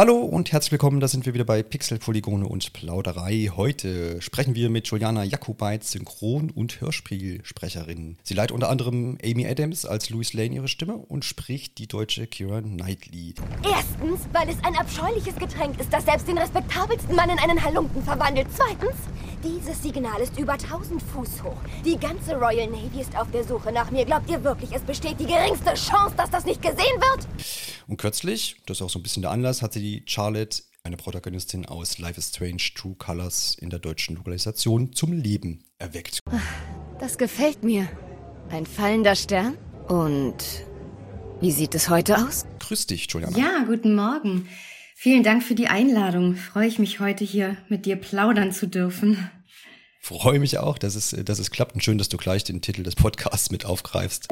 Hallo und herzlich willkommen, da sind wir wieder bei Pixel, Polygone und Plauderei. Heute sprechen wir mit Juliana Jakubait, Synchron- und Hörspielsprecherin. Sie leiht unter anderem Amy Adams als Louis Lane ihre Stimme und spricht die deutsche Kira Knightley. Erstens, weil es ein abscheuliches Getränk ist, das selbst den respektabelsten Mann in einen Halunken verwandelt. Zweitens, dieses Signal ist über 1000 Fuß hoch. Die ganze Royal Navy ist auf der Suche nach mir. Glaubt ihr wirklich, es besteht die geringste Chance, dass das nicht gesehen wird? Und kürzlich, das ist auch so ein bisschen der Anlass, hat sie die Charlotte, eine Protagonistin aus Life is Strange True Colors in der deutschen Lokalisation, zum Leben erweckt. Das gefällt mir. Ein fallender Stern? Und wie sieht es heute aus? Grüß dich, Juliana. Ja, guten Morgen. Vielen Dank für die Einladung. Freue ich mich heute hier mit dir plaudern zu dürfen. Freue mich auch, dass es, dass es klappt und schön, dass du gleich den Titel des Podcasts mit aufgreifst.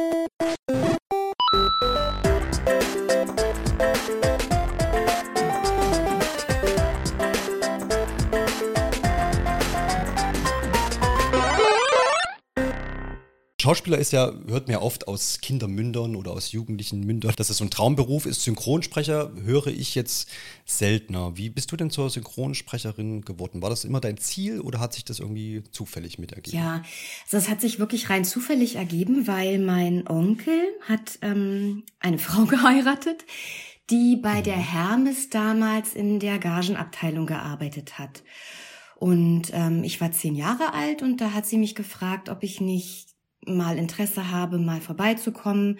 Schauspieler ist ja, hört man ja oft aus Kindermündern oder aus jugendlichen Mündern, dass es so ein Traumberuf ist. Synchronsprecher höre ich jetzt seltener. Wie bist du denn zur Synchronsprecherin geworden? War das immer dein Ziel oder hat sich das irgendwie zufällig mit ergeben? Ja, also das hat sich wirklich rein zufällig ergeben, weil mein Onkel hat ähm, eine Frau geheiratet, die bei der Hermes damals in der Gagenabteilung gearbeitet hat. Und ähm, ich war zehn Jahre alt und da hat sie mich gefragt, ob ich nicht mal Interesse habe, mal vorbeizukommen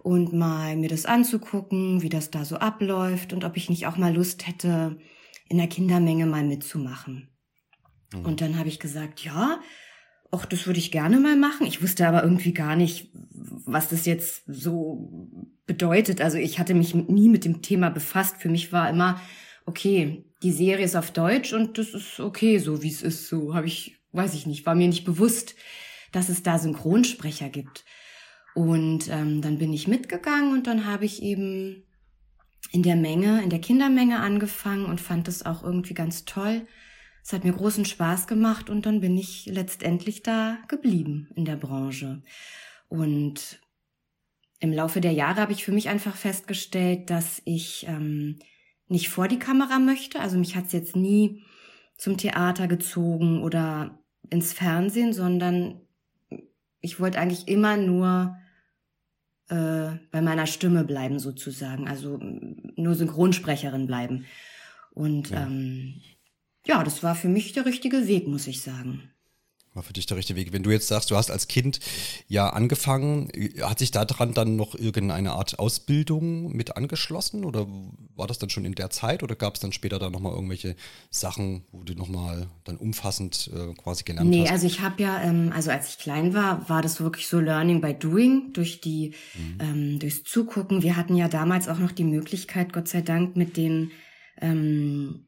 und mal mir das anzugucken, wie das da so abläuft und ob ich nicht auch mal Lust hätte, in der Kindermenge mal mitzumachen. Mhm. Und dann habe ich gesagt, ja, ach, das würde ich gerne mal machen. Ich wusste aber irgendwie gar nicht, was das jetzt so bedeutet. Also ich hatte mich nie mit dem Thema befasst. Für mich war immer, okay, die Serie ist auf Deutsch und das ist okay, so wie es ist. So habe ich, weiß ich nicht, war mir nicht bewusst dass es da Synchronsprecher gibt. Und ähm, dann bin ich mitgegangen und dann habe ich eben in der Menge, in der Kindermenge angefangen und fand das auch irgendwie ganz toll. Es hat mir großen Spaß gemacht und dann bin ich letztendlich da geblieben in der Branche. Und im Laufe der Jahre habe ich für mich einfach festgestellt, dass ich ähm, nicht vor die Kamera möchte. Also mich hat es jetzt nie zum Theater gezogen oder ins Fernsehen, sondern ich wollte eigentlich immer nur äh, bei meiner Stimme bleiben sozusagen, also nur Synchronsprecherin bleiben. Und ja. Ähm, ja, das war für mich der richtige Weg, muss ich sagen war für dich der richtige Weg. Wenn du jetzt sagst, du hast als Kind ja angefangen, hat sich daran dann noch irgendeine Art Ausbildung mit angeschlossen oder war das dann schon in der Zeit oder gab es dann später dann nochmal irgendwelche Sachen, wo du nochmal dann umfassend äh, quasi gelernt nee, hast? Nee, also ich habe ja, ähm, also als ich klein war, war das wirklich so Learning by Doing, durch die, mhm. ähm, durchs Zugucken. Wir hatten ja damals auch noch die Möglichkeit, Gott sei Dank, mit den ähm,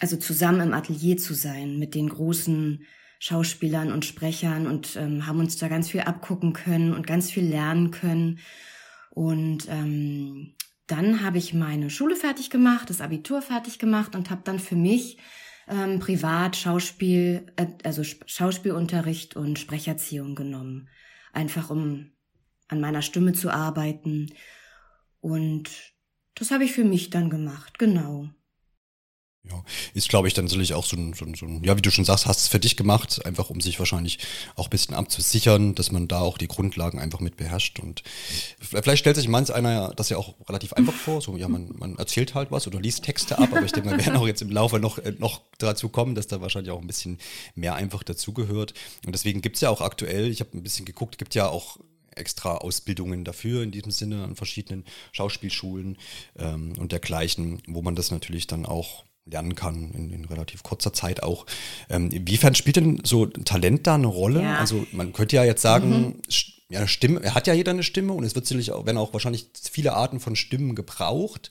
also zusammen im Atelier zu sein, mit den großen Schauspielern und Sprechern und ähm, haben uns da ganz viel abgucken können und ganz viel lernen können. Und ähm, dann habe ich meine Schule fertig gemacht, das Abitur fertig gemacht und habe dann für mich ähm, privat Schauspiel, äh, also Schauspielunterricht und Sprecherziehung genommen. Einfach um an meiner Stimme zu arbeiten. Und das habe ich für mich dann gemacht, genau. Ja, ist, glaube ich, dann natürlich auch so ein, so, ein, so ein, ja, wie du schon sagst, hast es für dich gemacht, einfach um sich wahrscheinlich auch ein bisschen abzusichern, dass man da auch die Grundlagen einfach mit beherrscht. Und vielleicht stellt sich manch einer das ja auch relativ einfach vor, so, ja, man, man erzählt halt was oder liest Texte ab, aber ich denke, wir werden auch jetzt im Laufe noch, äh, noch dazu kommen, dass da wahrscheinlich auch ein bisschen mehr einfach dazugehört. Und deswegen gibt's ja auch aktuell, ich habe ein bisschen geguckt, gibt ja auch extra Ausbildungen dafür in diesem Sinne an verschiedenen Schauspielschulen ähm, und dergleichen, wo man das natürlich dann auch lernen kann in, in relativ kurzer Zeit auch. Ähm, inwiefern spielt denn so Talent da eine Rolle? Ja. Also man könnte ja jetzt sagen, mhm. ja, Stimme, er hat ja jeder eine Stimme und es wird sicherlich auch, werden auch wahrscheinlich viele Arten von Stimmen gebraucht.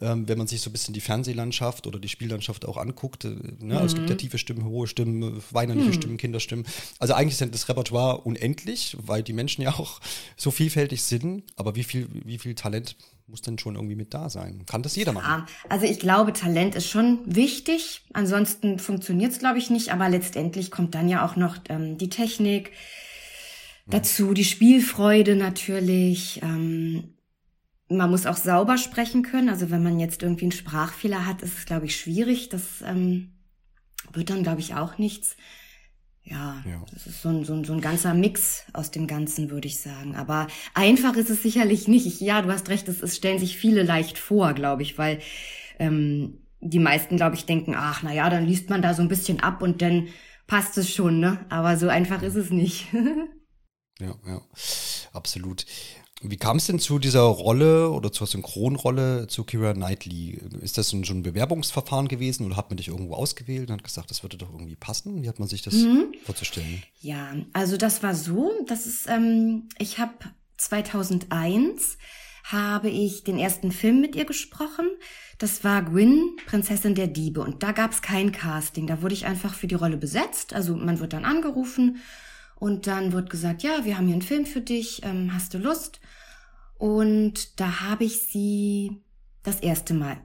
Ähm, wenn man sich so ein bisschen die Fernsehlandschaft oder die Spiellandschaft auch anguckt. Äh, ne? Mhm. Es gibt ja mhm. tiefe Stimmen, hohe Stimmen, weinerliche mhm. Stimmen, Kinderstimmen. Also eigentlich ist das Repertoire unendlich, weil die Menschen ja auch so vielfältig sind. Aber wie viel, wie viel Talent muss denn schon irgendwie mit da sein. Kann das jeder machen? Ja, also ich glaube, Talent ist schon wichtig. Ansonsten funktioniert es, glaube ich, nicht. Aber letztendlich kommt dann ja auch noch ähm, die Technik dazu, die Spielfreude natürlich. Ähm, man muss auch sauber sprechen können. Also wenn man jetzt irgendwie einen Sprachfehler hat, ist es, glaube ich, schwierig. Das ähm, wird dann, glaube ich, auch nichts. Ja, ja, das ist so ein, so, ein, so ein ganzer Mix aus dem Ganzen, würde ich sagen. Aber einfach ist es sicherlich nicht. Ich, ja, du hast recht, es, es stellen sich viele leicht vor, glaube ich, weil ähm, die meisten, glaube ich, denken, ach, na ja, dann liest man da so ein bisschen ab und dann passt es schon, ne? Aber so einfach ist es nicht. ja, ja, absolut. Wie kam es denn zu dieser Rolle oder zur Synchronrolle zu Kira Knightley? Ist das schon ein Bewerbungsverfahren gewesen oder hat man dich irgendwo ausgewählt und hat gesagt, das würde doch irgendwie passen? Wie hat man sich das mhm. vorzustellen? Ja, also das war so, das ist, ähm, ich habe 2001 habe ich den ersten Film mit ihr gesprochen. Das war Gwyn, Prinzessin der Diebe. Und da gab es kein Casting. Da wurde ich einfach für die Rolle besetzt. Also man wird dann angerufen und dann wird gesagt, ja, wir haben hier einen Film für dich, ähm, hast du Lust? Und da habe ich sie das erste Mal.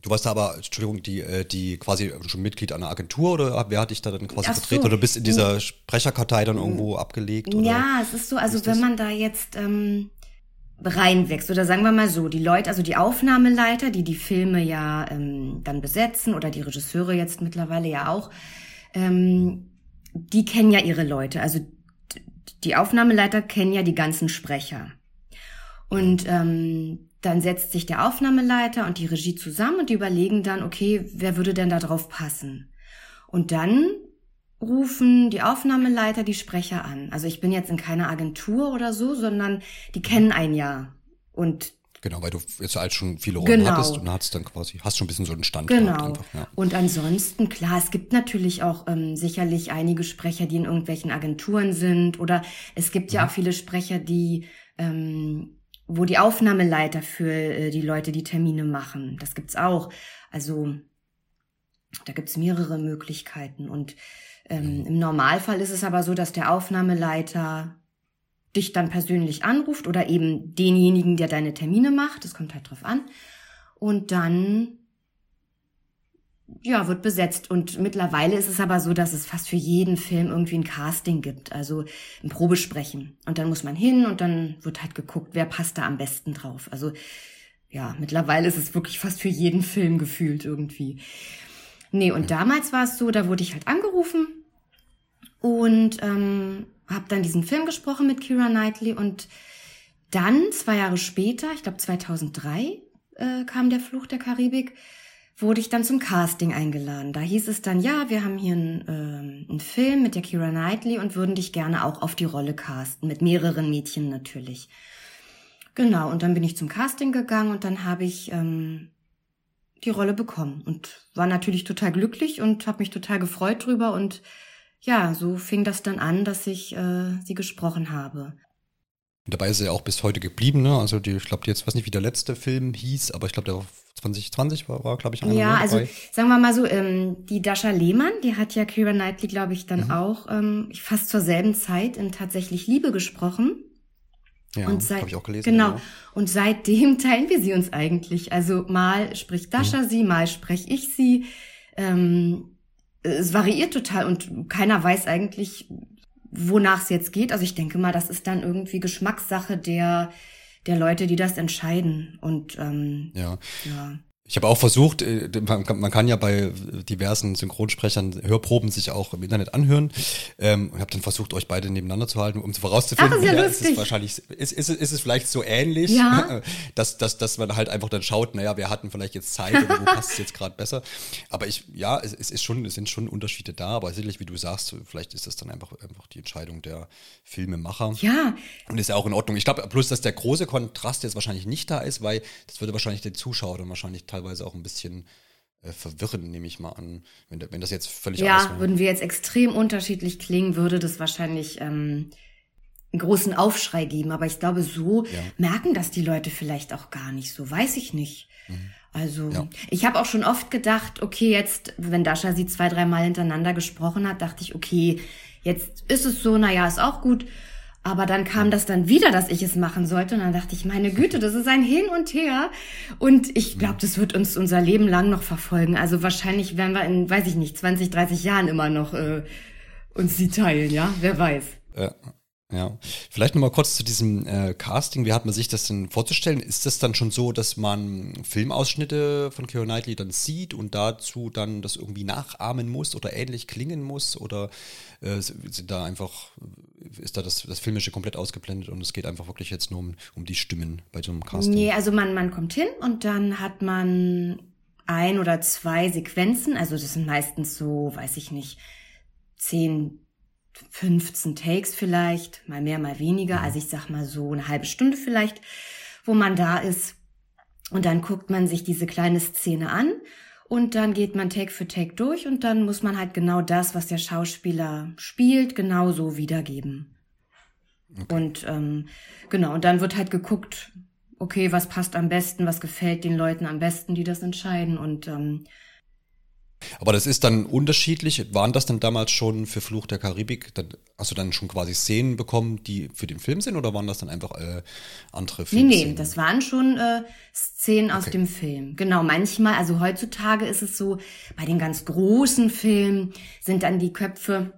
Du warst da aber, Entschuldigung, die, äh, die quasi schon Mitglied einer Agentur oder wer hat dich da dann quasi Ach vertreten? So. Oder bist in dieser Sprecherkartei dann irgendwo abgelegt? Oder? Ja, es ist so, also ist wenn man da jetzt ähm, reinwächst, oder sagen wir mal so, die Leute, also die Aufnahmeleiter, die die Filme ja ähm, dann besetzen oder die Regisseure jetzt mittlerweile ja auch, ähm, die kennen ja ihre Leute. Also die Aufnahmeleiter kennen ja die ganzen Sprecher. Und ähm, dann setzt sich der Aufnahmeleiter und die Regie zusammen und die überlegen dann, okay, wer würde denn da drauf passen? Und dann rufen die Aufnahmeleiter die Sprecher an. Also ich bin jetzt in keiner Agentur oder so, sondern die kennen ein Jahr. Und Genau, weil du jetzt halt schon viele Rollen genau. hattest und hast dann quasi, hast schon ein bisschen so einen Stand genau. Einfach, ja. Und ansonsten, klar, es gibt natürlich auch ähm, sicherlich einige Sprecher, die in irgendwelchen Agenturen sind oder es gibt ja, ja mhm. auch viele Sprecher, die ähm, wo die Aufnahmeleiter für äh, die Leute die Termine machen. Das gibt's auch. Also da gibt's mehrere Möglichkeiten. Und ähm, im Normalfall ist es aber so, dass der Aufnahmeleiter dich dann persönlich anruft oder eben denjenigen, der deine Termine macht. Das kommt halt drauf an. Und dann ja, wird besetzt. Und mittlerweile ist es aber so, dass es fast für jeden Film irgendwie ein Casting gibt, also ein Probesprechen. Und dann muss man hin und dann wird halt geguckt, wer passt da am besten drauf. Also ja, mittlerweile ist es wirklich fast für jeden Film gefühlt irgendwie. Nee, und damals war es so, da wurde ich halt angerufen und ähm, habe dann diesen Film gesprochen mit Kira Knightley und dann, zwei Jahre später, ich glaube 2003, äh, kam der Fluch der Karibik, wurde ich dann zum Casting eingeladen. Da hieß es dann, ja, wir haben hier einen, äh, einen Film mit der Kira Knightley und würden dich gerne auch auf die Rolle casten, mit mehreren Mädchen natürlich. Genau, und dann bin ich zum Casting gegangen und dann habe ich ähm, die Rolle bekommen und war natürlich total glücklich und habe mich total gefreut drüber und ja, so fing das dann an, dass ich äh, sie gesprochen habe. dabei ist er ja auch bis heute geblieben, ne? Also die, ich glaube, jetzt weiß nicht, wie der letzte Film hieß, aber ich glaube, der 2020 war, war glaube ich, einer Ja, also sagen wir mal so, ähm, die Dasha Lehmann, die hat ja Kira Knightley, glaube ich, dann mhm. auch ähm, fast zur selben Zeit in Tatsächlich Liebe gesprochen. Ja, habe ich auch gelesen. Genau. Ja. Und seitdem teilen wir sie uns eigentlich. Also mal spricht Dasha mhm. sie, mal spreche ich sie. Ähm, es variiert total und keiner weiß eigentlich, wonach es jetzt geht. Also ich denke mal, das ist dann irgendwie Geschmackssache der der Leute, die das entscheiden. Und ähm, ja. ja. Ich habe auch versucht, äh, man kann ja bei diversen Synchronsprechern Hörproben sich auch im Internet anhören. Ähm, und habe dann versucht, euch beide nebeneinander zu halten, um vorauszufinden, Ach, ist, ja ja, ist es wahrscheinlich, ist, ist, ist es vielleicht so ähnlich, ja. dass, dass, dass man halt einfach dann schaut, naja, wir hatten vielleicht jetzt Zeit oder wo passt es jetzt gerade besser. Aber ich, ja, es, es ist schon, es sind schon Unterschiede da, aber sicherlich, wie du sagst, vielleicht ist das dann einfach, einfach die Entscheidung der Filmemacher. Ja. Und ist ja auch in Ordnung. Ich glaube, bloß, dass der große Kontrast jetzt wahrscheinlich nicht da ist, weil das würde wahrscheinlich den Zuschauer dann wahrscheinlich teilweise teilweise auch ein bisschen äh, verwirren, nehme ich mal an, wenn, wenn das jetzt völlig Ja, würden wir jetzt extrem unterschiedlich klingen, würde das wahrscheinlich ähm, einen großen Aufschrei geben. Aber ich glaube, so ja. merken das die Leute vielleicht auch gar nicht so. Weiß ich nicht. Mhm. Also, ja. ich habe auch schon oft gedacht, okay, jetzt, wenn Dasha sie zwei, dreimal hintereinander gesprochen hat, dachte ich, okay, jetzt ist es so, naja, ist auch gut. Aber dann kam das dann wieder, dass ich es machen sollte. Und dann dachte ich, meine Güte, das ist ein Hin und Her. Und ich glaube, das wird uns unser Leben lang noch verfolgen. Also wahrscheinlich werden wir in, weiß ich nicht, 20, 30 Jahren immer noch äh, uns die teilen, ja? Wer weiß. Ja. Ja, vielleicht nochmal kurz zu diesem äh, Casting. Wie hat man sich das denn vorzustellen? Ist das dann schon so, dass man Filmausschnitte von Keira Knightley dann sieht und dazu dann das irgendwie nachahmen muss oder ähnlich klingen muss? Oder äh, sind da einfach, ist da das, das Filmische komplett ausgeblendet und es geht einfach wirklich jetzt nur um, um die Stimmen bei so einem Casting? Nee, also man, man kommt hin und dann hat man ein oder zwei Sequenzen. Also das sind meistens so, weiß ich nicht, zehn 15 Takes vielleicht, mal mehr, mal weniger. Mhm. Also ich sag mal so eine halbe Stunde vielleicht, wo man da ist. Und dann guckt man sich diese kleine Szene an und dann geht man Take für Take durch und dann muss man halt genau das, was der Schauspieler spielt, genauso wiedergeben. Okay. Und ähm, genau, und dann wird halt geguckt, okay, was passt am besten, was gefällt den Leuten am besten, die das entscheiden. Und ähm, aber das ist dann unterschiedlich. Waren das dann damals schon für Fluch der Karibik? Dann, hast du dann schon quasi Szenen bekommen, die für den Film sind oder waren das dann einfach äh, andere Filme? Nee, nee, das waren schon äh, Szenen aus okay. dem Film. Genau, manchmal, also heutzutage ist es so, bei den ganz großen Filmen sind dann die Köpfe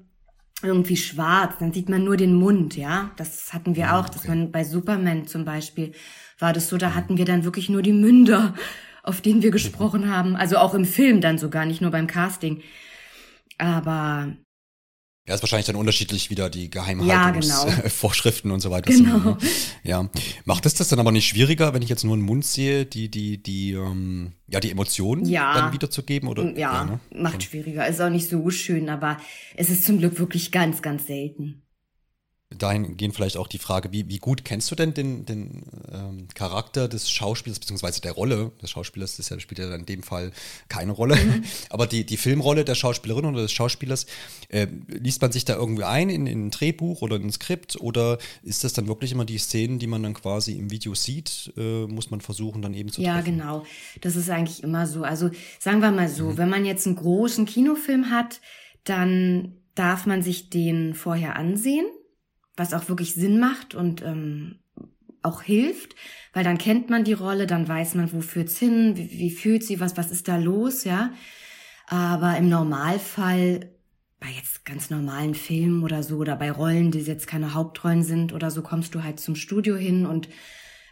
irgendwie schwarz, dann sieht man nur den Mund, ja. Das hatten wir ja, ah, auch, okay. dass man bei Superman zum Beispiel war das so, da hatten wir dann wirklich nur die Münder auf den wir gesprochen haben. Also auch im Film dann sogar, nicht nur beim Casting. Aber ja, ist wahrscheinlich dann unterschiedlich wieder die Geheimhaltungsvorschriften ja, genau. und so weiter. Genau. Ja. Macht es das dann aber nicht schwieriger, wenn ich jetzt nur einen Mund sehe, die, die, die, ähm, ja, die Emotionen ja. dann wiederzugeben? Oder? Ja, ja ne? macht schwieriger. Ist auch nicht so schön, aber es ist zum Glück wirklich ganz, ganz selten dahingehend vielleicht auch die Frage, wie, wie gut kennst du denn den, den ähm, Charakter des Schauspielers, beziehungsweise der Rolle des Schauspielers, das ja, spielt ja in dem Fall keine Rolle, mhm. aber die, die Filmrolle der Schauspielerin oder des Schauspielers, äh, liest man sich da irgendwie ein in, in ein Drehbuch oder in ein Skript oder ist das dann wirklich immer die Szenen, die man dann quasi im Video sieht, äh, muss man versuchen dann eben zu Ja, treffen? genau. Das ist eigentlich immer so. Also sagen wir mal so, mhm. wenn man jetzt einen großen Kinofilm hat, dann darf man sich den vorher ansehen was auch wirklich Sinn macht und ähm, auch hilft, weil dann kennt man die Rolle, dann weiß man, wo führt's hin, wie, wie fühlt sie, was, was ist da los, ja. Aber im Normalfall, bei jetzt ganz normalen Filmen oder so, oder bei Rollen, die jetzt keine Hauptrollen sind oder so, kommst du halt zum Studio hin und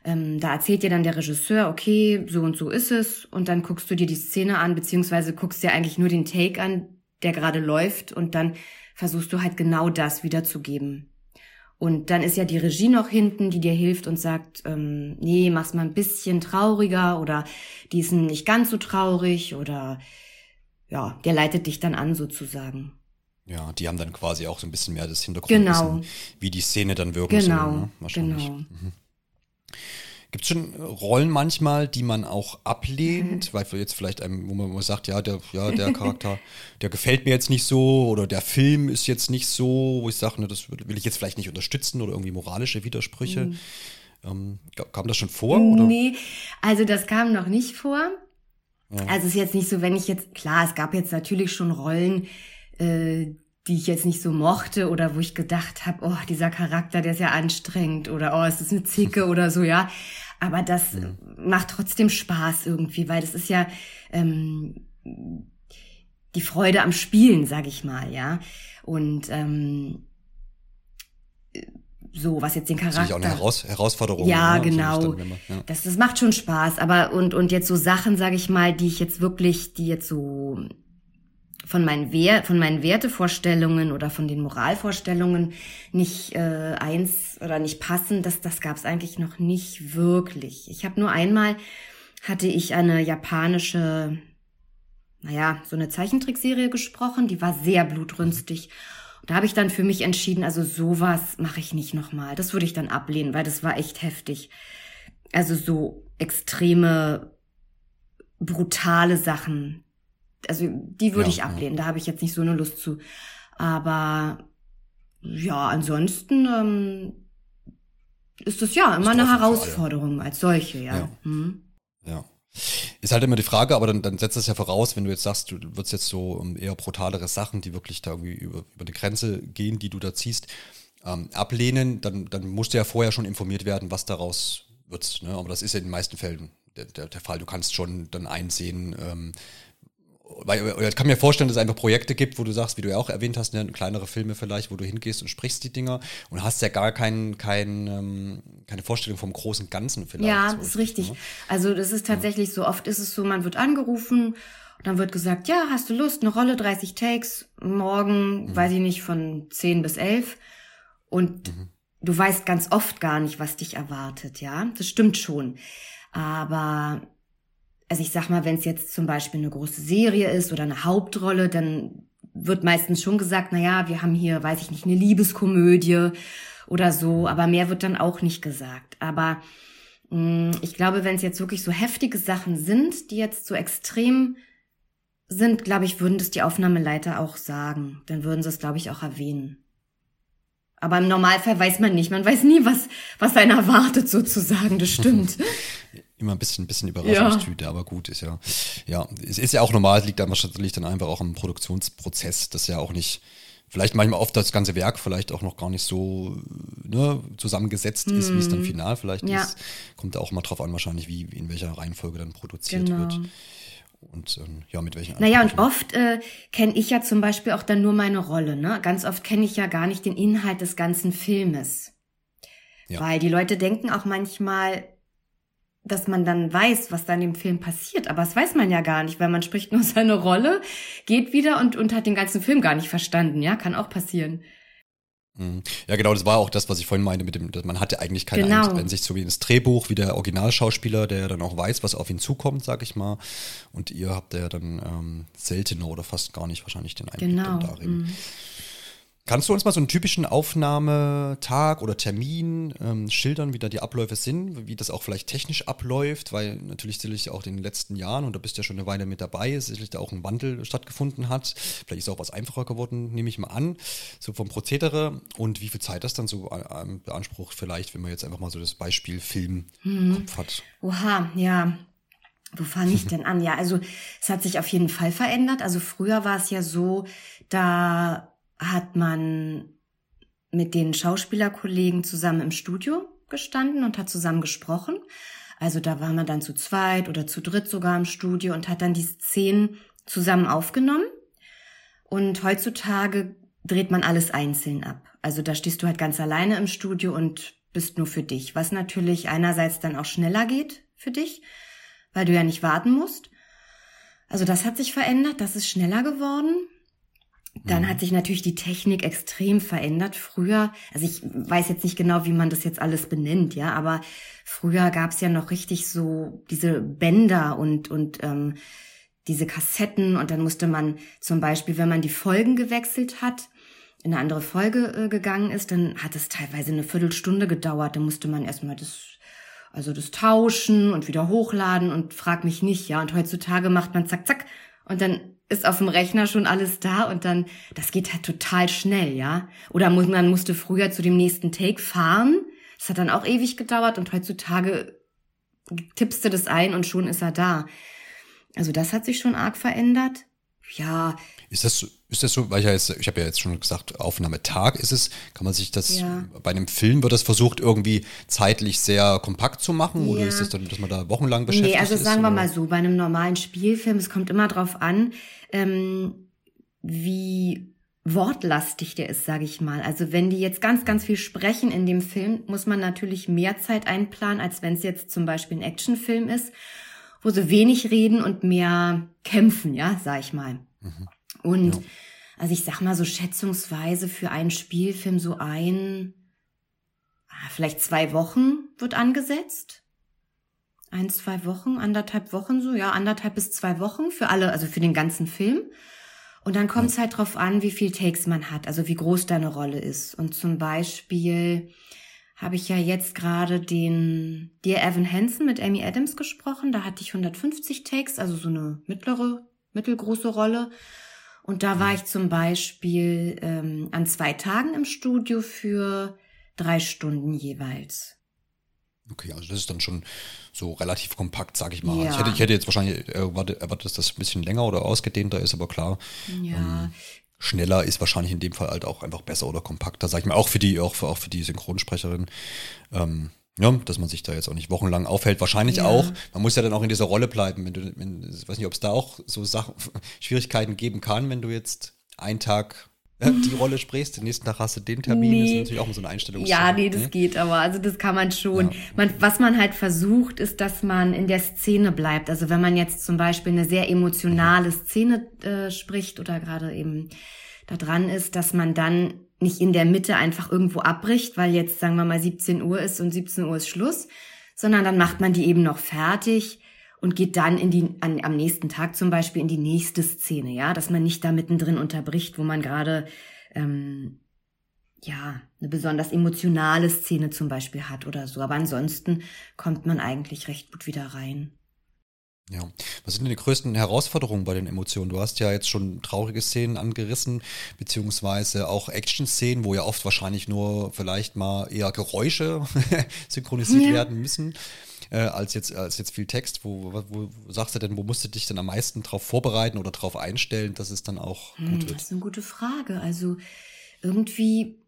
ähm, da erzählt dir dann der Regisseur, okay, so und so ist es, und dann guckst du dir die Szene an, beziehungsweise guckst dir eigentlich nur den Take an, der gerade läuft, und dann versuchst du halt genau das wiederzugeben. Und dann ist ja die Regie noch hinten, die dir hilft und sagt, ähm, nee, mach's mal ein bisschen trauriger oder die ist nicht ganz so traurig oder ja, der leitet dich dann an sozusagen. Ja, die haben dann quasi auch so ein bisschen mehr das Hintergrund, genau. wie die Szene dann wirken genau. soll. Ne? Genau. Mhm. Gibt es schon Rollen manchmal, die man auch ablehnt, weil jetzt vielleicht einem, wo man sagt, ja, der, ja, der Charakter, der gefällt mir jetzt nicht so oder der Film ist jetzt nicht so, wo ich sage, ne, das will ich jetzt vielleicht nicht unterstützen oder irgendwie moralische Widersprüche. Mhm. Ähm, kam das schon vor? Oder? Nee, also das kam noch nicht vor. Ja. Also es ist jetzt nicht so, wenn ich jetzt, klar, es gab jetzt natürlich schon Rollen, äh, die ich jetzt nicht so mochte oder wo ich gedacht habe, oh, dieser Charakter, der ist ja anstrengend oder oh, es ist eine Zicke oder so, ja. Aber das ja. macht trotzdem Spaß irgendwie, weil das ist ja ähm, die Freude am Spielen, sag ich mal, ja. Und ähm, so, was jetzt den Charakter. Das ist auch eine Heraus Herausforderung. Ja, ne? genau. Dann, ja. Das, das macht schon Spaß. Aber und, und jetzt so Sachen, sag ich mal, die ich jetzt wirklich, die jetzt so von meinen, Wert, von meinen Wertevorstellungen oder von den Moralvorstellungen nicht äh, eins oder nicht passen, das, das gab es eigentlich noch nicht wirklich. Ich habe nur einmal hatte ich eine japanische, naja, so eine Zeichentrickserie gesprochen, die war sehr blutrünstig. Da habe ich dann für mich entschieden, also sowas mache ich nicht nochmal. Das würde ich dann ablehnen, weil das war echt heftig. Also so extreme, brutale Sachen, also die würde ja, ich ablehnen, ja. da habe ich jetzt nicht so eine Lust zu. Aber ja, ansonsten ähm, ist das ja immer eine Herausforderung als solche, ja. Ja. Hm. ja. Ist halt immer die Frage, aber dann, dann setzt das ja voraus, wenn du jetzt sagst, du würdest jetzt so eher brutalere Sachen, die wirklich da irgendwie über, über die Grenze gehen, die du da ziehst, ähm, ablehnen, dann, dann musst du ja vorher schon informiert werden, was daraus wird. Ne? Aber das ist ja in den meisten Fällen der, der, der Fall. Du kannst schon dann einsehen, ähm, weil ich kann mir vorstellen, dass es einfach Projekte gibt, wo du sagst, wie du ja auch erwähnt hast, ne, kleinere Filme vielleicht, wo du hingehst und sprichst die Dinger und hast ja gar kein, kein, ähm, keine Vorstellung vom großen Ganzen vielleicht. Ja, so das ist richtig. Ne? Also das ist tatsächlich ja. so, oft ist es so, man wird angerufen und dann wird gesagt, ja, hast du Lust, eine Rolle, 30 Takes, morgen, mhm. weiß ich nicht, von 10 bis 11 und mhm. du weißt ganz oft gar nicht, was dich erwartet, ja, das stimmt schon. Aber also ich sag mal, wenn es jetzt zum Beispiel eine große Serie ist oder eine Hauptrolle, dann wird meistens schon gesagt, na ja, wir haben hier, weiß ich nicht, eine Liebeskomödie oder so, aber mehr wird dann auch nicht gesagt. Aber mh, mm, ich glaube, wenn es jetzt wirklich so heftige Sachen sind, die jetzt so extrem sind, glaube ich, würden das die Aufnahmeleiter auch sagen. Dann würden sie es, glaube ich, auch erwähnen. Aber im Normalfall weiß man nicht. Man weiß nie, was, was einen erwartet, sozusagen. Das stimmt. immer ein bisschen, ein bisschen Überraschungstüte, ja. aber gut ist ja. Ja, es ist ja auch normal, liegt dann wahrscheinlich dann einfach auch im Produktionsprozess, das ja auch nicht, vielleicht manchmal oft das ganze Werk vielleicht auch noch gar nicht so ne, zusammengesetzt mm. ist, wie es dann mhm. final vielleicht ja. ist. Kommt da auch mal drauf an, wahrscheinlich, wie in welcher Reihenfolge dann produziert genau. wird. Und ähm, ja, mit welchen Naja, und oft äh, kenne ich ja zum Beispiel auch dann nur meine Rolle. Ne? Ganz oft kenne ich ja gar nicht den Inhalt des ganzen Filmes. Ja. Weil die Leute denken auch manchmal, dass man dann weiß, was da in dem Film passiert. Aber das weiß man ja gar nicht, weil man spricht nur seine Rolle, geht wieder und, und hat den ganzen Film gar nicht verstanden. Ja, kann auch passieren. Mhm. Ja, genau, das war auch das, was ich vorhin meinte mit dem, man hatte eigentlich keine genau. Einsicht, so wie ins Drehbuch, wie der Originalschauspieler, der dann auch weiß, was auf ihn zukommt, sag ich mal. Und ihr habt ja dann ähm, seltener oder fast gar nicht wahrscheinlich den Einblick genau. darin. Mhm. Kannst du uns mal so einen typischen Aufnahmetag oder Termin ähm, schildern, wie da die Abläufe sind, wie das auch vielleicht technisch abläuft, weil natürlich sicherlich auch in den letzten Jahren, und da bist du ja schon eine Weile mit dabei, sicherlich da auch ein Wandel stattgefunden hat. Vielleicht ist auch was einfacher geworden, nehme ich mal an, so vom Prozedere und wie viel Zeit das dann so ähm, beansprucht, vielleicht, wenn man jetzt einfach mal so das Beispiel Film hm. Kopf hat. Oha, ja. Wo fange ich denn an? Ja, also es hat sich auf jeden Fall verändert. Also früher war es ja so, da hat man mit den Schauspielerkollegen zusammen im Studio gestanden und hat zusammen gesprochen. Also da war man dann zu zweit oder zu dritt sogar im Studio und hat dann die Szenen zusammen aufgenommen. Und heutzutage dreht man alles einzeln ab. Also da stehst du halt ganz alleine im Studio und bist nur für dich, was natürlich einerseits dann auch schneller geht für dich, weil du ja nicht warten musst. Also das hat sich verändert, das ist schneller geworden. Dann mhm. hat sich natürlich die Technik extrem verändert. Früher, also ich weiß jetzt nicht genau, wie man das jetzt alles benennt, ja, aber früher gab es ja noch richtig so diese Bänder und und ähm, diese Kassetten und dann musste man zum Beispiel, wenn man die Folgen gewechselt hat, in eine andere Folge äh, gegangen ist, dann hat es teilweise eine Viertelstunde gedauert. Da musste man erstmal das also das tauschen und wieder hochladen und frag mich nicht, ja. Und heutzutage macht man zack, zack und dann ist auf dem Rechner schon alles da und dann, das geht halt total schnell, ja. Oder muss, man musste früher zu dem nächsten Take fahren. Das hat dann auch ewig gedauert und heutzutage tippst du das ein und schon ist er da. Also das hat sich schon arg verändert. Ja. Ist das, ist das so, weil ich ja jetzt, ich habe ja jetzt schon gesagt, Aufnahmetag ist es, kann man sich das, ja. bei einem Film wird das versucht, irgendwie zeitlich sehr kompakt zu machen ja. oder ist das dann, dass man da wochenlang beschäftigt ist? Nee, also ist, sagen wir mal so, bei einem normalen Spielfilm, es kommt immer drauf an, ähm, wie wortlastig der ist, sage ich mal. Also wenn die jetzt ganz, ganz viel sprechen in dem Film, muss man natürlich mehr Zeit einplanen, als wenn es jetzt zum Beispiel ein Actionfilm ist wo sie wenig reden und mehr kämpfen, ja, sag ich mal. Mhm. Und ja. also ich sag mal so schätzungsweise für einen Spielfilm so ein, ah, vielleicht zwei Wochen wird angesetzt. Ein, zwei Wochen, anderthalb Wochen so, ja, anderthalb bis zwei Wochen für alle, also für den ganzen Film. Und dann kommt es ja. halt drauf an, wie viel Takes man hat, also wie groß deine Rolle ist. Und zum Beispiel habe ich ja jetzt gerade den Dear Evan Hansen mit Amy Adams gesprochen. Da hatte ich 150 Takes, also so eine mittlere, mittelgroße Rolle. Und da war ich zum Beispiel ähm, an zwei Tagen im Studio für drei Stunden jeweils. Okay, also das ist dann schon so relativ kompakt, sag ich mal. Ja. Ich, hätte, ich hätte jetzt wahrscheinlich erwartet, dass das ein bisschen länger oder ausgedehnter ist, aber klar. Ja, ähm, schneller ist wahrscheinlich in dem Fall halt auch einfach besser oder kompakter, sag ich mal, auch für die, auch für, auch für die Synchronsprecherin. Ähm, Ja, dass man sich da jetzt auch nicht wochenlang aufhält. Wahrscheinlich Ja. auch. Man muss ja dann auch in dieser Rolle bleiben. Wenn du, wenn, ich weiß nicht, ob es da auch so Sachen, Schwierigkeiten geben kann, wenn du jetzt einen Tag äh, die Rolle sprichst, den nächsten Tag hast du den Termin. Das ist Nee. natürlich auch so eine Einstellung. Ja, nee, das geht aber. Also das kann man schon. Ja. Man, was man halt versucht, ist, dass man in der Szene bleibt. Also wenn man jetzt zum Beispiel eine sehr emotionale Szene äh, spricht oder gerade eben da dran ist, dass man dann nicht in der Mitte einfach irgendwo abbricht, weil jetzt, sagen wir mal, 17 Uhr ist und 17 Uhr ist Schluss, sondern dann macht man die eben noch fertig und geht dann in die, an, am nächsten Tag zum Beispiel in die nächste Szene, ja, dass man nicht da mittendrin unterbricht, wo man gerade ähm, ja, eine besonders emotionale Szene zum Beispiel hat oder so. Aber ansonsten kommt man eigentlich recht gut wieder rein. Ja. Was sind denn die größten Herausforderungen bei den Emotionen? Du hast ja jetzt schon traurige Szenen angerissen, beziehungsweise auch Action-Szenen, wo ja oft wahrscheinlich nur vielleicht mal eher Geräusche synchronisiert Ja. werden müssen, äh, als, jetzt, als jetzt viel Text. Wo, wo, wo sagst du denn, wo musst du dich denn am meisten drauf vorbereiten oder drauf einstellen, dass es dann auch Hm, gut das wird? ist eine gute Frage. Also irgendwie,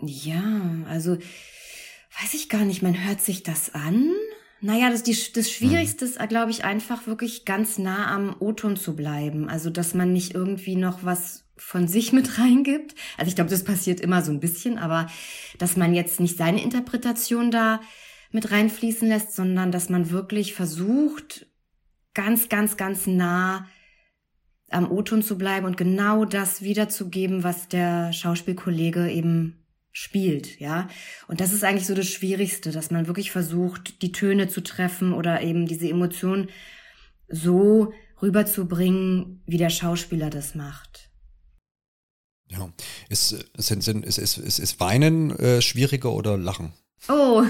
ja, also weiß ich gar nicht, man hört sich das an. Naja, das, die, das Schwierigste ist, glaube ich, einfach wirklich ganz nah am O-Ton zu bleiben. Also, dass man nicht irgendwie noch was von sich mit reingibt. Also ich glaube, das passiert immer so ein bisschen, aber dass man jetzt nicht seine Interpretation da mit reinfließen lässt, sondern dass man wirklich versucht, ganz, ganz, ganz nah am O-Ton zu bleiben und genau das wiederzugeben, was der Schauspielkollege eben spielt, ja. Und das ist eigentlich so das Schwierigste, dass man wirklich versucht, die Töne zu treffen oder eben diese Emotion so rüberzubringen, wie der Schauspieler das macht. Ja. Ist, sind, sind, ist, ist, ist, ist Weinen äh, schwieriger oder Lachen? Oh,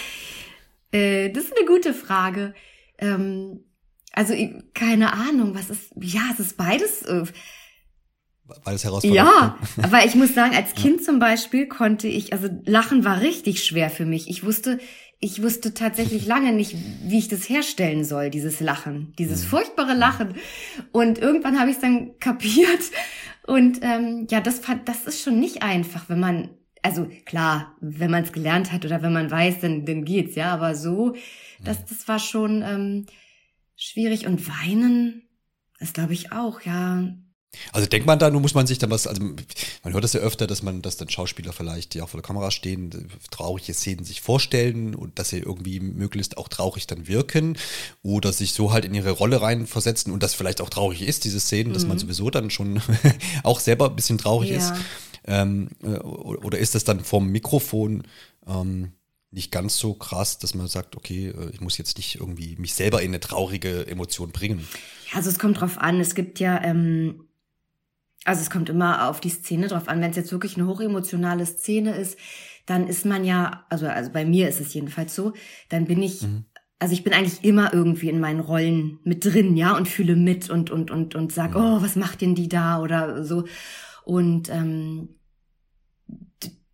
äh, das ist eine gute Frage. Ähm, also keine Ahnung, was ist? Ja, es ist beides. Äh, Weil es herausfordernd Ja, aber ich muss sagen, als Kind zum Beispiel konnte ich, also Lachen war richtig schwer für mich. Ich wusste, ich wusste tatsächlich lange nicht, wie ich das herstellen soll, dieses Lachen, dieses furchtbare Lachen. Und irgendwann habe ich es dann kapiert. Und ähm, ja, das, fand- das ist schon nicht einfach, wenn man, also klar, wenn man es gelernt hat oder wenn man weiß, dann, dann geht's, ja. Aber so, das, das war schon ähm, schwierig. Und weinen ist, glaube ich, auch, ja. Also denkt man da, nun muss man sich dann was, also man hört das ja öfter, dass man, dass dann Schauspieler vielleicht, die auch vor der Kamera stehen, traurige Szenen sich vorstellen und dass sie irgendwie möglichst auch traurig dann wirken oder sich so halt in ihre Rolle reinversetzen und das vielleicht auch traurig ist, diese Szenen, dass man sowieso dann schon auch selber ein bisschen traurig Ja. ist. Ähm, äh, oder ist das dann vom Mikrofon ähm, nicht ganz so krass, dass man sagt, okay, äh, ich muss jetzt nicht irgendwie mich selber in eine traurige Emotion bringen? Ja, also es kommt drauf an. Es gibt ja, ähm, also es kommt immer auf die Szene drauf an. Wenn es jetzt wirklich eine hochemotionale Szene ist, dann ist man ja, also, also bei mir ist es jedenfalls so, dann bin ich, also ich bin eigentlich immer irgendwie in meinen Rollen mit drin, ja, und fühle mit und, und, und, und sag, oh, was macht denn die da oder so. Und ähm,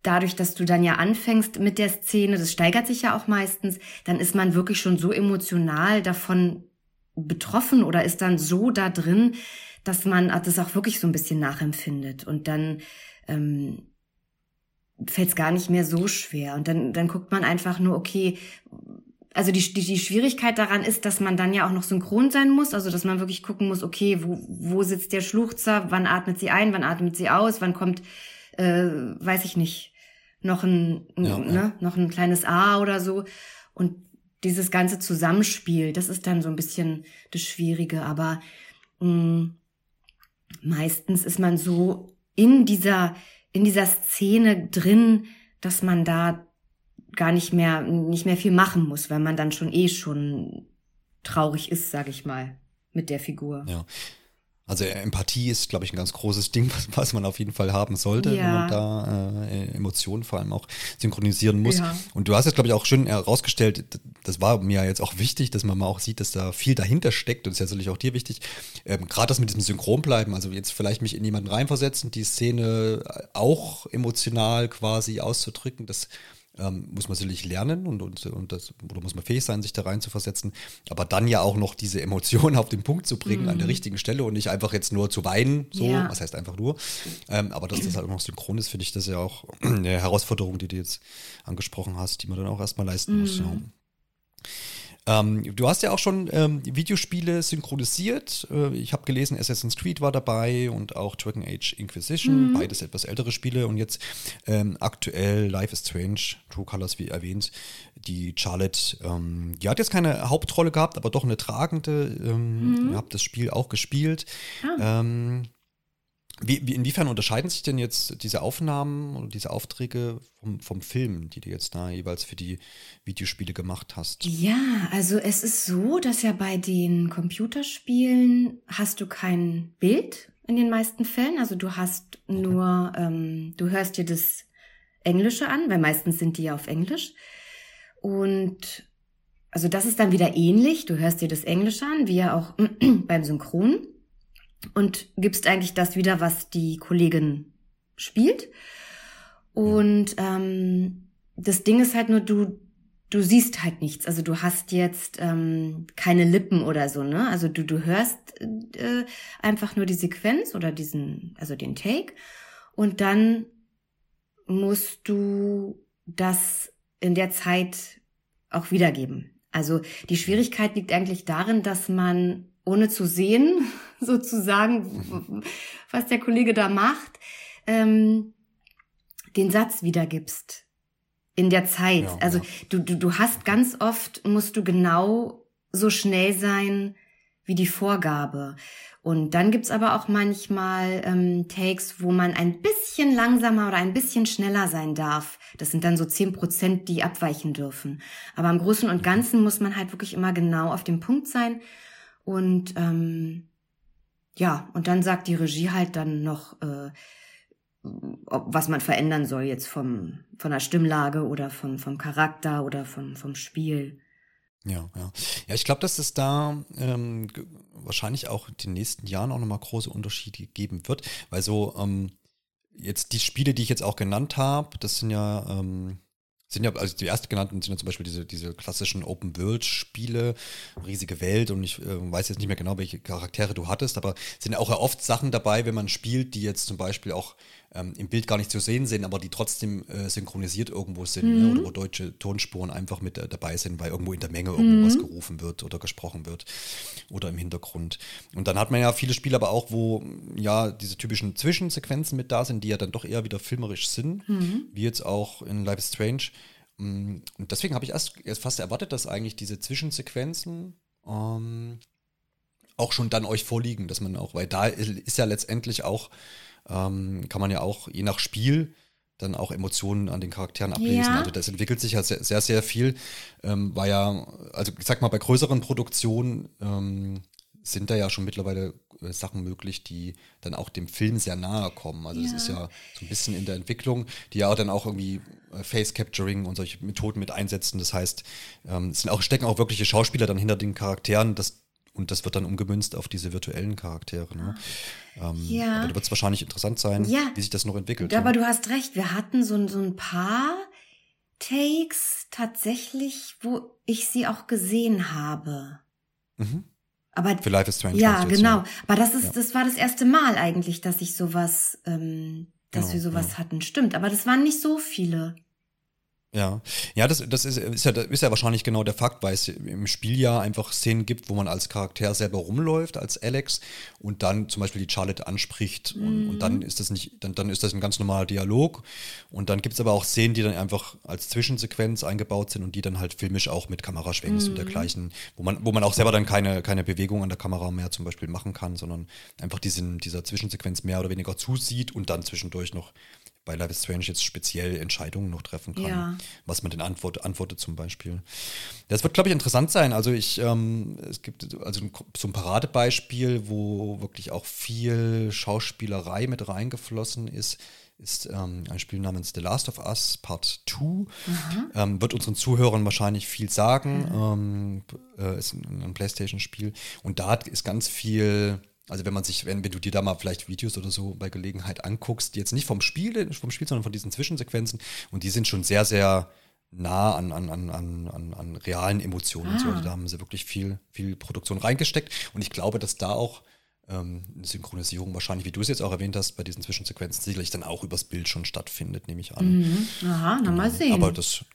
dadurch, dass du dann ja anfängst mit der Szene, das steigert sich ja auch meistens, dann ist man wirklich schon so emotional davon betroffen oder ist dann so da drin, dass man das auch wirklich so ein bisschen nachempfindet. Und dann ähm, fällt es gar nicht mehr so schwer. Und dann, dann guckt man einfach nur, okay, also die, die, die Schwierigkeit daran ist, dass man dann ja auch noch synchron sein muss, also dass man wirklich gucken muss, okay, wo, wo sitzt der Schluchzer, wann atmet sie ein, wann atmet sie aus, wann kommt, äh, weiß ich nicht, noch ein, Ja, ne, ja. noch ein kleines A oder so. Und dieses ganze Zusammenspiel, das ist dann so ein bisschen das Schwierige, aber mh, meistens ist man so in dieser, in dieser Szene drin, dass man da gar nicht mehr, nicht mehr viel machen muss, weil man dann schon eh schon traurig ist, sag ich mal, mit der Figur. Ja. Also Empathie ist, glaube ich, ein ganz großes Ding, was, was man auf jeden Fall haben sollte, wenn Ja. man da äh, Emotionen vor allem auch synchronisieren muss. Ja. Und du hast jetzt, glaube ich, auch schön herausgestellt, d- das war mir ja jetzt auch wichtig, dass man mal auch sieht, dass da viel dahinter steckt. Und das ist ja sicherlich auch dir wichtig. Ähm, Gerade das mit diesem Synchronbleiben, also jetzt vielleicht mich in jemanden reinversetzen, die Szene auch emotional quasi auszudrücken, das ähm, muss man sicherlich lernen und, und, und das, oder muss man fähig sein, sich da rein zu versetzen. Aber dann ja auch noch diese Emotionen auf den Punkt zu bringen mhm. an der mhm. richtigen Stelle und nicht einfach jetzt nur zu weinen, so, ja. was heißt einfach nur. Ähm, aber dass das halt auch noch synchron ist, finde ich das ja auch eine Herausforderung, die du jetzt angesprochen hast, die man dann auch erstmal leisten mhm. muss. Ja. Ähm, du hast ja auch schon ähm, Videospiele synchronisiert. Äh, ich habe gelesen, Assassin's Creed war dabei und auch Dragon Age Inquisition, mhm. beides etwas ältere Spiele. Und jetzt ähm, aktuell Life is Strange, True Colors, wie erwähnt. Die Charlotte, ähm, die hat jetzt keine Hauptrolle gehabt, aber doch eine tragende. Ähm, mhm. Ihr habt das Spiel auch gespielt. Ah. Wie, wie, inwiefern unterscheiden sich denn jetzt diese Aufnahmen und diese Aufträge vom, vom Film, die du jetzt da jeweils für die Videospiele gemacht hast? Ja, also es ist so, dass ja bei den Computerspielen hast du kein Bild in den meisten Fällen. Also du hast okay. nur, ähm, du hörst dir das Englische an, weil meistens sind die ja auf Englisch. Und also das ist dann wieder ähnlich. Du hörst dir das Englische an, wie ja auch beim Synchron und gibst eigentlich das wieder, was die Kollegin spielt. Und ähm, das Ding ist halt nur, du, du siehst halt nichts. Also du hast jetzt ähm, keine Lippen oder so, ne? Also du, du hörst äh, einfach nur die Sequenz oder diesen, also den Take. Und dann musst du das in der Zeit auch wiedergeben. Also die Schwierigkeit liegt eigentlich darin, dass man ohne zu sehen, sozusagen, was der Kollege da macht, ähm, den Satz wiedergibst in der Zeit. Ja, also ja. Du, du, du hast ganz oft, musst du genau so schnell sein wie die Vorgabe. Und dann gibt's aber auch manchmal ähm, Takes, wo man ein bisschen langsamer oder ein bisschen schneller sein darf. Das sind dann so zehn Prozent, die abweichen dürfen. Aber im Großen und Ganzen muss man halt wirklich immer genau auf dem Punkt sein und ähm, ja, und dann sagt die Regie halt dann noch, äh, ob, was man verändern soll jetzt vom, von der Stimmlage oder vom, vom Charakter oder vom, vom Spiel. Ja, ja. Ja, ich glaube, dass es da ähm, wahrscheinlich auch in den nächsten Jahren auch nochmal große Unterschiede geben wird, weil so ähm, jetzt die Spiele, die ich jetzt auch genannt habe, das sind ja ähm, sind ja, also die erst genannten sind ja zum Beispiel diese, diese klassischen Open-World-Spiele, riesige Welt und ich äh, weiß jetzt nicht mehr genau, welche Charaktere du hattest, aber sind ja auch oft Sachen dabei, wenn man spielt, die jetzt zum Beispiel auch ähm, im Bild gar nicht zu sehen sind, aber die trotzdem äh, synchronisiert irgendwo sind ne? mhm. ne? oder wo deutsche Tonspuren einfach mit äh, dabei sind, weil irgendwo in der Menge irgendwo mhm. was gerufen wird oder gesprochen wird oder im Hintergrund. Und dann hat man ja viele Spiele aber auch, wo ja diese typischen Zwischensequenzen mit da sind, die ja dann doch eher wieder filmerisch sind, mhm. wie jetzt auch in Life is Strange. Mm, und deswegen habe ich erst, erst fast erwartet, dass eigentlich diese Zwischensequenzen ähm, auch schon dann euch vorliegen, dass man auch, weil da ist ja letztendlich auch ähm, kann man ja auch je nach Spiel dann auch Emotionen an den Charakteren ablesen. Ja. Also das entwickelt sich ja sehr, sehr, sehr viel. Ähm, war ja, also ich sag mal, bei größeren Produktionen ähm, sind da ja schon mittlerweile äh, Sachen möglich, die dann auch dem Film sehr nahe kommen. Also ja. das ist ja so ein bisschen in der Entwicklung, die ja dann auch irgendwie äh, Face Capturing und solche Methoden mit einsetzen. Das heißt, ähm, es sind auch, stecken auch wirkliche Schauspieler dann hinter den Charakteren. Das und das wird dann umgemünzt auf diese virtuellen Charaktere. Ne? Ähm, ja. Aber da wird es wahrscheinlich interessant sein, ja. wie sich das noch entwickelt. Aber ja. du hast recht, wir hatten so, so ein paar Takes tatsächlich, wo ich sie auch gesehen habe. Mhm. Aber für Life is Strange. Ja, genau. Ja. Aber das ist, ja. das war das erste Mal eigentlich, dass ich sowas, ähm, dass genau, wir sowas hatten. Stimmt. Aber das waren nicht so viele. Ja, ja, das, das ist, ist, ja, ist ja wahrscheinlich genau der Fakt, weil es im Spiel ja einfach Szenen gibt, wo man als Charakter selber rumläuft, als Alex, und dann zum Beispiel die Charlotte anspricht. Mhm. Und, und, dann mhm. ist das nicht, dann, dann ist das ein ganz normaler Dialog. Und dann gibt es aber auch Szenen, die dann einfach als Zwischensequenz eingebaut sind und die dann halt filmisch auch mit Kameraschwenks mhm. und dergleichen, wo man, wo man auch selber dann keine, keine Bewegung an der Kamera mehr zum Beispiel machen kann, sondern einfach diesen, dieser Zwischensequenz mehr oder weniger zusieht und dann zwischendurch noch bei Life is Strange jetzt speziell Entscheidungen noch treffen kann, ja. was man denn antwort, antwortet zum Beispiel. Das wird, glaube ich, interessant sein. Also ich, ähm, es gibt also so ein Paradebeispiel, wo wirklich auch viel Schauspielerei mit reingeflossen ist, ist ähm, ein Spiel namens The Last of Us Part 2. Ähm, wird unseren Zuhörern wahrscheinlich viel sagen. Mhm. Ähm, äh, ist ein, ein PlayStation-Spiel. Und da ist ganz viel also wenn man sich, wenn, wenn du dir da mal vielleicht Videos oder so bei Gelegenheit anguckst, die jetzt nicht vom Spiel, vom Spiel, sondern von diesen Zwischensequenzen, und die sind schon sehr, sehr nah an, an, an, an, an realen Emotionen. Ah. So. Also da haben sie wirklich viel, viel Produktion reingesteckt. Und ich glaube, dass da auch ähm, eine Synchronisierung wahrscheinlich, wie du es jetzt auch erwähnt hast, bei diesen Zwischensequenzen sicherlich dann auch übers Bild schon stattfindet, nehme ich an. Mhm. Aha, na mal sehen. Aber das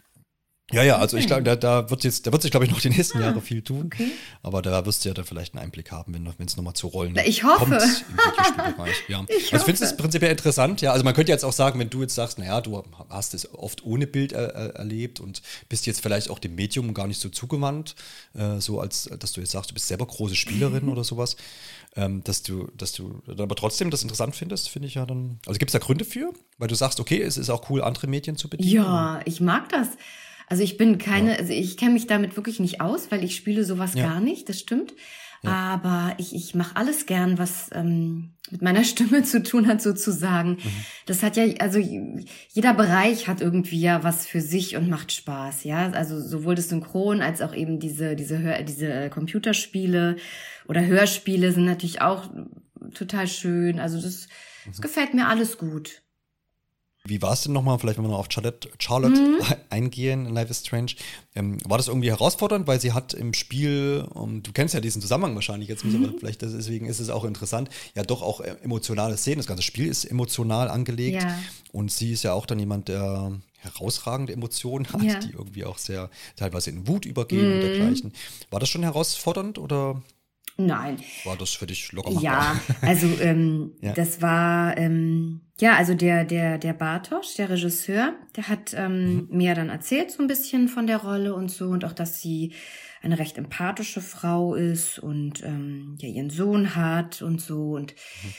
ja, ja, also ich glaube, da, da wird jetzt, da wird sich, glaube ich, noch die nächsten ah, Jahre viel tun. Okay. Aber da wirst du ja dann vielleicht einen Einblick haben, wenn es nochmal zu Rollen ich hoffe. kommt im. Ja. Ich also finde es prinzipiell interessant, ja. Also man könnte jetzt auch sagen, wenn du jetzt sagst, naja, du hast es oft ohne Bild er, er, erlebt und bist jetzt vielleicht auch dem Medium gar nicht so zugewandt, äh, so als dass du jetzt sagst, du bist selber große Spielerin mhm. oder sowas. Ähm, dass du, dass du aber trotzdem das interessant findest, finde ich ja dann. Also gibt es da Gründe für? Weil du sagst, okay, es ist auch cool, andere Medien zu bedienen. Ja, ich mag das. Also ich bin keine, ja. also ich kenne mich damit wirklich nicht aus, weil ich spiele sowas ja. gar nicht, das stimmt. Ja. Aber ich, ich mache alles gern, was ähm, mit meiner Stimme zu tun hat, sozusagen. Mhm. Das hat ja, also jeder Bereich hat irgendwie ja was für sich und macht Spaß, ja. Also sowohl das Synchron als auch eben diese, diese, Hör diese Computerspiele oder Hörspiele sind natürlich auch total schön. Also das, das mhm. gefällt mir alles gut. Wie war es denn nochmal, vielleicht wenn wir noch auf Charlotte, Charlotte mhm. eingehen in Life is Strange, ähm, war das irgendwie herausfordernd, weil sie hat im Spiel, um, du kennst ja diesen Zusammenhang wahrscheinlich jetzt, mhm. aber vielleicht deswegen ist es auch interessant, ja doch auch äh, emotionale Szenen, das ganze Spiel ist emotional angelegt ja. und sie ist ja auch dann jemand, der herausragende Emotionen hat, ja. die irgendwie auch sehr teilweise in Wut übergehen mhm. und dergleichen. War das schon herausfordernd oder? Nein. War das für dich locker machbar? Ja, also ähm, ja. das war ähm, ja also der der der Bartosch, der Regisseur, der hat ähm, mhm. mir dann erzählt so ein bisschen von der Rolle und so und auch, dass sie eine recht empathische Frau ist und ähm, ja ihren Sohn hat und so und mhm.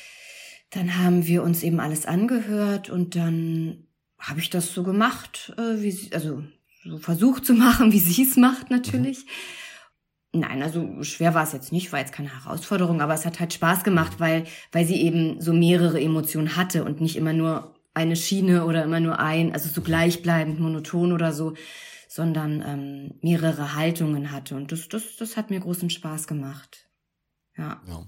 dann haben wir uns eben alles angehört und dann habe ich das so gemacht, äh, wie sie, also so versucht zu machen, wie sie es macht natürlich. Mhm. Nein, also schwer war es jetzt nicht, war jetzt keine Herausforderung, aber es hat halt Spaß gemacht, weil, weil sie eben so mehrere Emotionen hatte und nicht immer nur eine Schiene oder immer nur ein, also so gleichbleibend, monoton oder so, sondern ähm, mehrere Haltungen hatte. Und das, das, das hat mir großen Spaß gemacht. Ja. ja.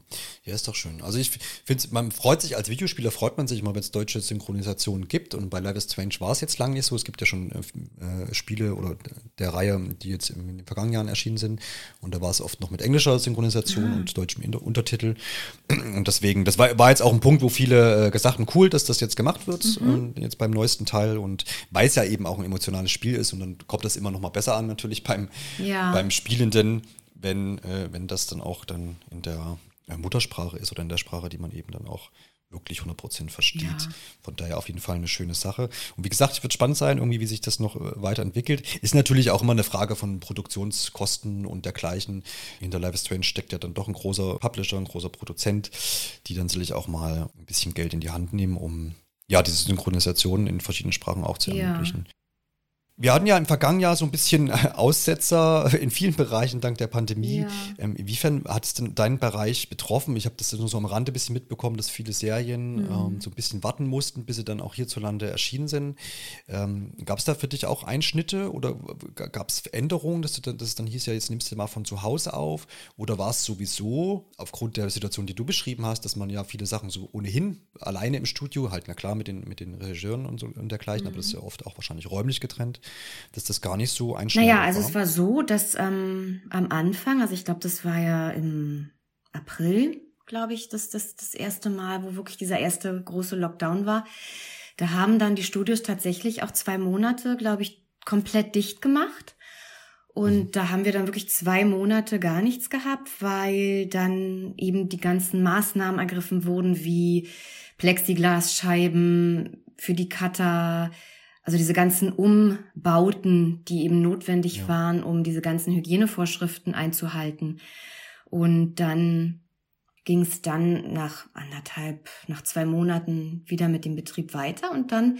Ja, ist doch schön. Also ich finde, man freut sich, als Videospieler freut man sich immer, wenn es deutsche Synchronisationen gibt. Und bei Life is Strange war es jetzt lange nicht so. Es gibt ja schon äh, Spiele oder der Reihe, die jetzt in den vergangenen Jahren erschienen sind. Und da war es oft noch mit englischer Synchronisation mhm. und deutschem Untertitel. Und deswegen, das war, war jetzt auch ein Punkt, wo viele äh, gesagt haben, cool, dass das jetzt gemacht wird, mhm. äh, jetzt beim neuesten Teil. Und weil es ja eben auch ein emotionales Spiel ist und dann kommt das immer noch mal besser an, natürlich beim, ja. beim Spielenden wenn, äh, wenn das dann auch dann in der äh, Muttersprache ist oder in der Sprache, die man eben dann auch wirklich 100% versteht. Ja. Von daher auf jeden Fall eine schöne Sache. Und wie gesagt, es wird spannend sein, irgendwie, wie sich das noch äh, weiterentwickelt. Ist natürlich auch immer eine Frage von Produktionskosten und dergleichen. Hinter Life is Strange steckt ja dann doch ein großer Publisher, ein großer Produzent, die dann sicherlich auch mal ein bisschen Geld in die Hand nehmen, um ja, diese Synchronisation in verschiedenen Sprachen auch zu ermöglichen. Ja. Wir hatten ja im vergangenen Jahr so ein bisschen äh, Aussetzer in vielen Bereichen dank der Pandemie. Ja. Ähm, inwiefern hat es denn deinen Bereich betroffen? Ich habe das nur so am Rande ein bisschen mitbekommen, dass viele Serien mhm. ähm, so ein bisschen warten mussten, bis sie dann auch hierzulande erschienen sind. Ähm, gab es da für dich auch Einschnitte oder gab es Änderungen, dass, du dann, dass es dann hieß, ja, jetzt nimmst du mal von zu Hause auf? Oder war es sowieso aufgrund der Situation, die du beschrieben hast, dass man ja viele Sachen so ohnehin alleine im Studio, halt na klar mit den, mit den Regisseuren und, so, und dergleichen, mhm. aber das ist ja oft auch wahrscheinlich räumlich getrennt dass das gar nicht so einschneidend Naja, also war. es war so, dass ähm, am Anfang, also ich glaube, das war ja im April, glaube ich, das, das das erste Mal, wo wirklich dieser erste große Lockdown war. Da haben dann die Studios tatsächlich auch zwei Monate, glaube ich, komplett dicht gemacht. Und mhm. da haben wir dann wirklich zwei Monate gar nichts gehabt, weil dann eben die ganzen Maßnahmen ergriffen wurden, wie Plexiglasscheiben für die Cutter, also diese ganzen Umbauten, die eben notwendig ja. waren, um diese ganzen Hygienevorschriften einzuhalten. Und dann ging es dann nach anderthalb, nach zwei Monaten wieder mit dem Betrieb weiter. Und dann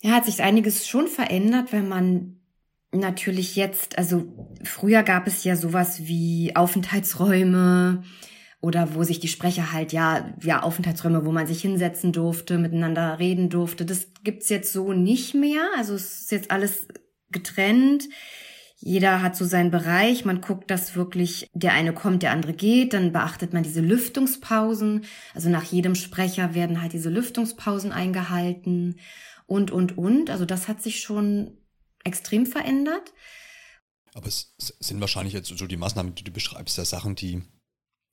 ja, hat sich einiges schon verändert, weil man natürlich jetzt, also früher gab es ja sowas wie Aufenthaltsräume, oder wo sich die Sprecher halt ja ja Aufenthaltsräume, wo man sich hinsetzen durfte, miteinander reden durfte. Das gibt's jetzt so nicht mehr. Also es ist jetzt alles getrennt. Jeder hat so seinen Bereich. Man guckt, dass wirklich der eine kommt, der andere geht. Dann beachtet man diese Lüftungspausen. Also nach jedem Sprecher werden halt diese Lüftungspausen eingehalten und, und, und. Also das hat sich schon extrem verändert. Aber es sind wahrscheinlich jetzt so die Maßnahmen, die du beschreibst, ja Sachen, die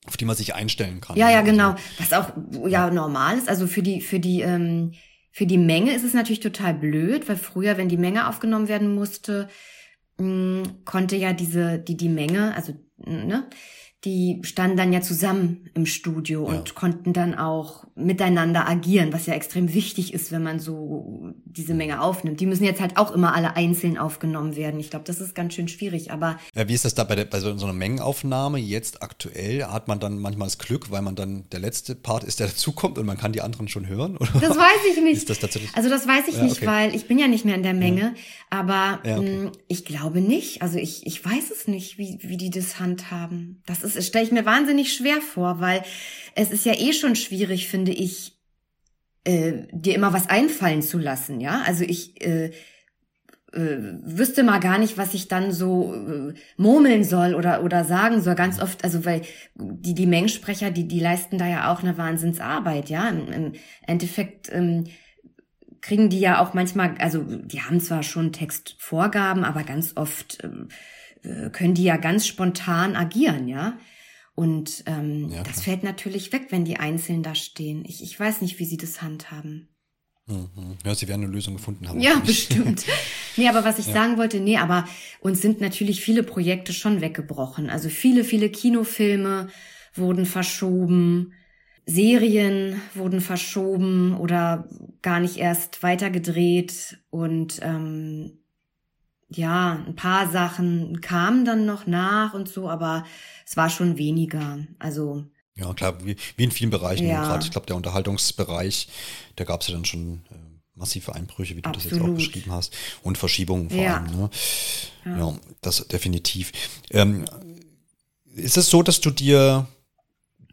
auf die man sich einstellen kann. Ja, ja, also genau. Was auch ja normal ist. Also für die für die ähm, für die Menge ist es natürlich total blöd, weil früher, wenn die Menge aufgenommen werden musste, mh, mm, konnte ja diese die die Menge, also ne, die standen dann ja zusammen im Studio ja. und konnten dann auch miteinander agieren, was ja extrem wichtig ist, wenn man so diese Menge aufnimmt. Die müssen jetzt halt auch immer alle einzeln aufgenommen werden. Ich glaube, das ist ganz schön schwierig, aber. Ja, wie ist das da bei, der, bei so einer Mengenaufnahme jetzt aktuell? Hat man dann manchmal das Glück, weil man dann der letzte Part ist, der dazukommt und man kann die anderen schon hören? Oder? Das weiß ich nicht. Das? Also das weiß ich ja, nicht, okay. weil ich bin ja nicht mehr in der Menge, aber okay. mh, mm, ich glaube nicht. Also ich, ich weiß es nicht, wie, wie die das handhaben. Das ist, stelle ich mir wahnsinnig schwer vor, weil es ist ja eh schon schwierig, finde ich, äh, dir immer was einfallen zu lassen, ja. Also ich äh, äh, wüsste mal gar nicht, was ich dann so äh, murmeln soll oder oder sagen soll. Ganz oft, also weil die die Mengensprecher, die die leisten da ja auch eine Wahnsinnsarbeit, ja. Im, im Endeffekt ähm, kriegen die ja auch manchmal, also die haben zwar schon Textvorgaben, aber ganz oft ähm, äh, können die ja ganz spontan agieren, ja. Und ähm, ja, das fällt natürlich weg, wenn die einzeln da stehen. Ich, ich weiß nicht, wie sie das handhaben. Mhm. Ja, sie werden eine Lösung gefunden haben. Ja, bestimmt. nee, aber was ich ja. sagen wollte, nee, aber uns sind natürlich viele Projekte schon weggebrochen. Also viele, viele Kinofilme wurden verschoben, Serien wurden verschoben oder gar nicht erst weitergedreht und ähm, ja, ein paar Sachen kamen dann noch nach und so, aber es war schon weniger. Also ja, klar, wie, wie in vielen Bereichen. Ja. Gerade, ich glaube, der Unterhaltungsbereich, da gab es ja dann schon äh, massive Einbrüche, wie du Absolut. das jetzt auch beschrieben hast, und Verschiebungen vor ja. allem. Ne? Ja. ja. das definitiv. Ähm, ist es so, dass du dir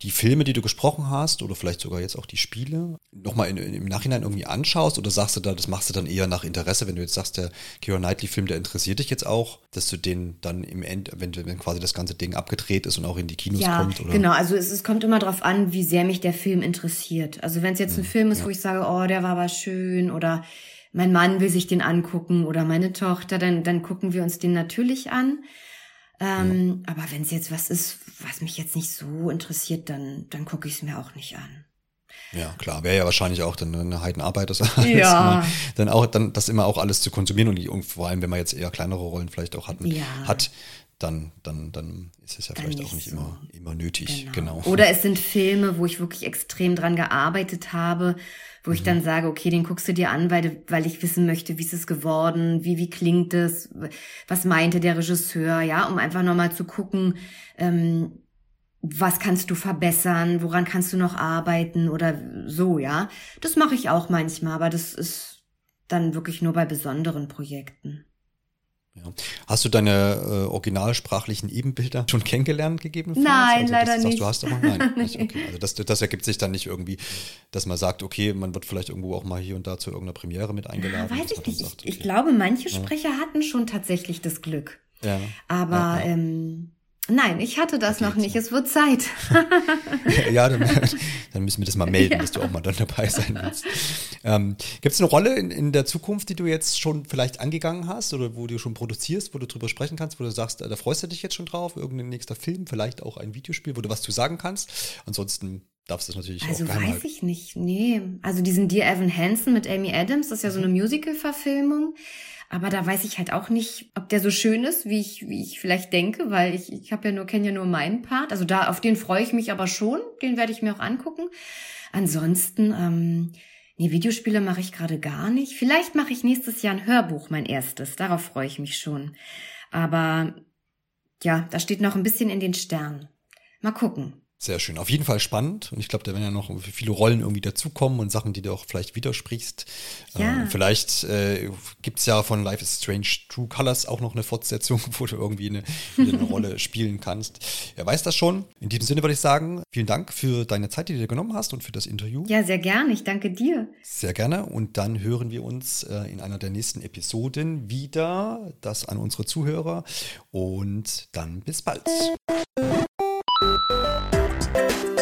die Filme, die du gesprochen hast, oder vielleicht sogar jetzt auch die Spiele, nochmal im Nachhinein irgendwie anschaust? Oder sagst du da, das machst du dann eher nach Interesse, wenn du jetzt sagst, der Keira Knightley-Film, der interessiert dich jetzt auch, dass du den dann im End, wenn, wenn quasi das ganze Ding abgedreht ist und auch in die Kinos ja, kommt? Oder? Genau, also es, es kommt immer darauf an, wie sehr mich der Film interessiert. Also wenn es jetzt ein hm, Film ist, ja. wo ich sage, oh, der war aber schön oder mein Mann will sich den angucken oder meine Tochter, dann, dann gucken wir uns den natürlich an. Ähm, ja. Aber wenn es jetzt was ist, was mich jetzt nicht so interessiert, dann, dann gucke ich es mir auch nicht an. Ja, klar, wäre ja wahrscheinlich auch dann eine Heidenarbeit, das alles ja. Immer, dann auch, dann das immer auch alles zu konsumieren und, die, vor allem, wenn man jetzt eher kleinere Rollen vielleicht auch hat, ja. hat dann, dann, dann ist es ja dann vielleicht auch nicht so. immer, immer nötig. Genau. genau. Oder es sind Filme, wo ich wirklich extrem dran gearbeitet habe, wo ich dann mhm. sage, okay, den guckst du dir an, weil, weil ich wissen möchte, wie ist es geworden, wie, wie klingt es, was meinte der Regisseur, ja, um einfach nochmal zu gucken, ähm, was kannst du verbessern, woran kannst du noch arbeiten oder so, ja. Das mache ich auch manchmal, aber das ist dann wirklich nur bei besonderen Projekten. Ja. Hast du deine äh, originalsprachlichen Ebenbilder schon kennengelernt gegeben? Nein, also, leider nicht. Du hast aber nein. nicht, okay. Also das, das ergibt sich dann nicht irgendwie, dass man sagt, okay, man wird vielleicht irgendwo auch mal hier und da zu irgendeiner Premiere mit eingeladen. Ja, weiß ich nicht. Sagt, okay. Ich glaube, manche Sprecher ja. hatten schon tatsächlich das Glück. Ja. Aber ähm, Nein, ich hatte das noch nicht. Es wird Zeit. ja, dann, dann, müssen wir das mal melden, ja. dass du auch mal dann dabei sein willst. Ähm, Gibt es eine Rolle in, in, der Zukunft, die du jetzt schon vielleicht angegangen hast oder wo du schon produzierst, wo du drüber sprechen kannst, wo du sagst, da freust du dich jetzt schon drauf? Irgendein nächster Film, vielleicht auch ein Videospiel, wo du was zu sagen kannst? Ansonsten darfst du es natürlich also auch Also weiß halten. ich nicht, nee. Also diesen Dear Evan Hansen mit Amy Adams, das ist ja so eine mhm. Musical-Verfilmung. Aber da weiß ich halt auch nicht, ob der so schön ist, wie ich, wie ich vielleicht denke, weil ich, ich habe ja nur, kenne ja nur meinen Part. Also da, auf den freue ich mich aber schon. Den werde ich mir auch angucken. Ansonsten, ähm, nee, Videospiele mache ich gerade gar nicht. Vielleicht mache ich nächstes Jahr ein Hörbuch, mein erstes. Darauf freue ich mich schon. Aber ja, da steht noch ein bisschen in den Sternen. Mal gucken. Sehr schön. Auf jeden Fall spannend. Und ich glaube, da werden ja noch viele Rollen irgendwie dazukommen und Sachen, die du auch vielleicht widersprichst. Ja. Ähm, vielleicht äh, gibt es ja von Life is Strange True Colors auch noch eine Fortsetzung, wo du irgendwie eine, eine Rolle spielen kannst. Wer weiß das schon. In diesem Sinne würde ich sagen, vielen Dank für deine Zeit, die du dir genommen hast und für das Interview. Ja, sehr gerne. Ich danke dir. Sehr gerne. Und dann hören wir uns äh, in einer der nächsten Episoden wieder. Das an unsere Zuhörer. Und dann bis bald. Thank you.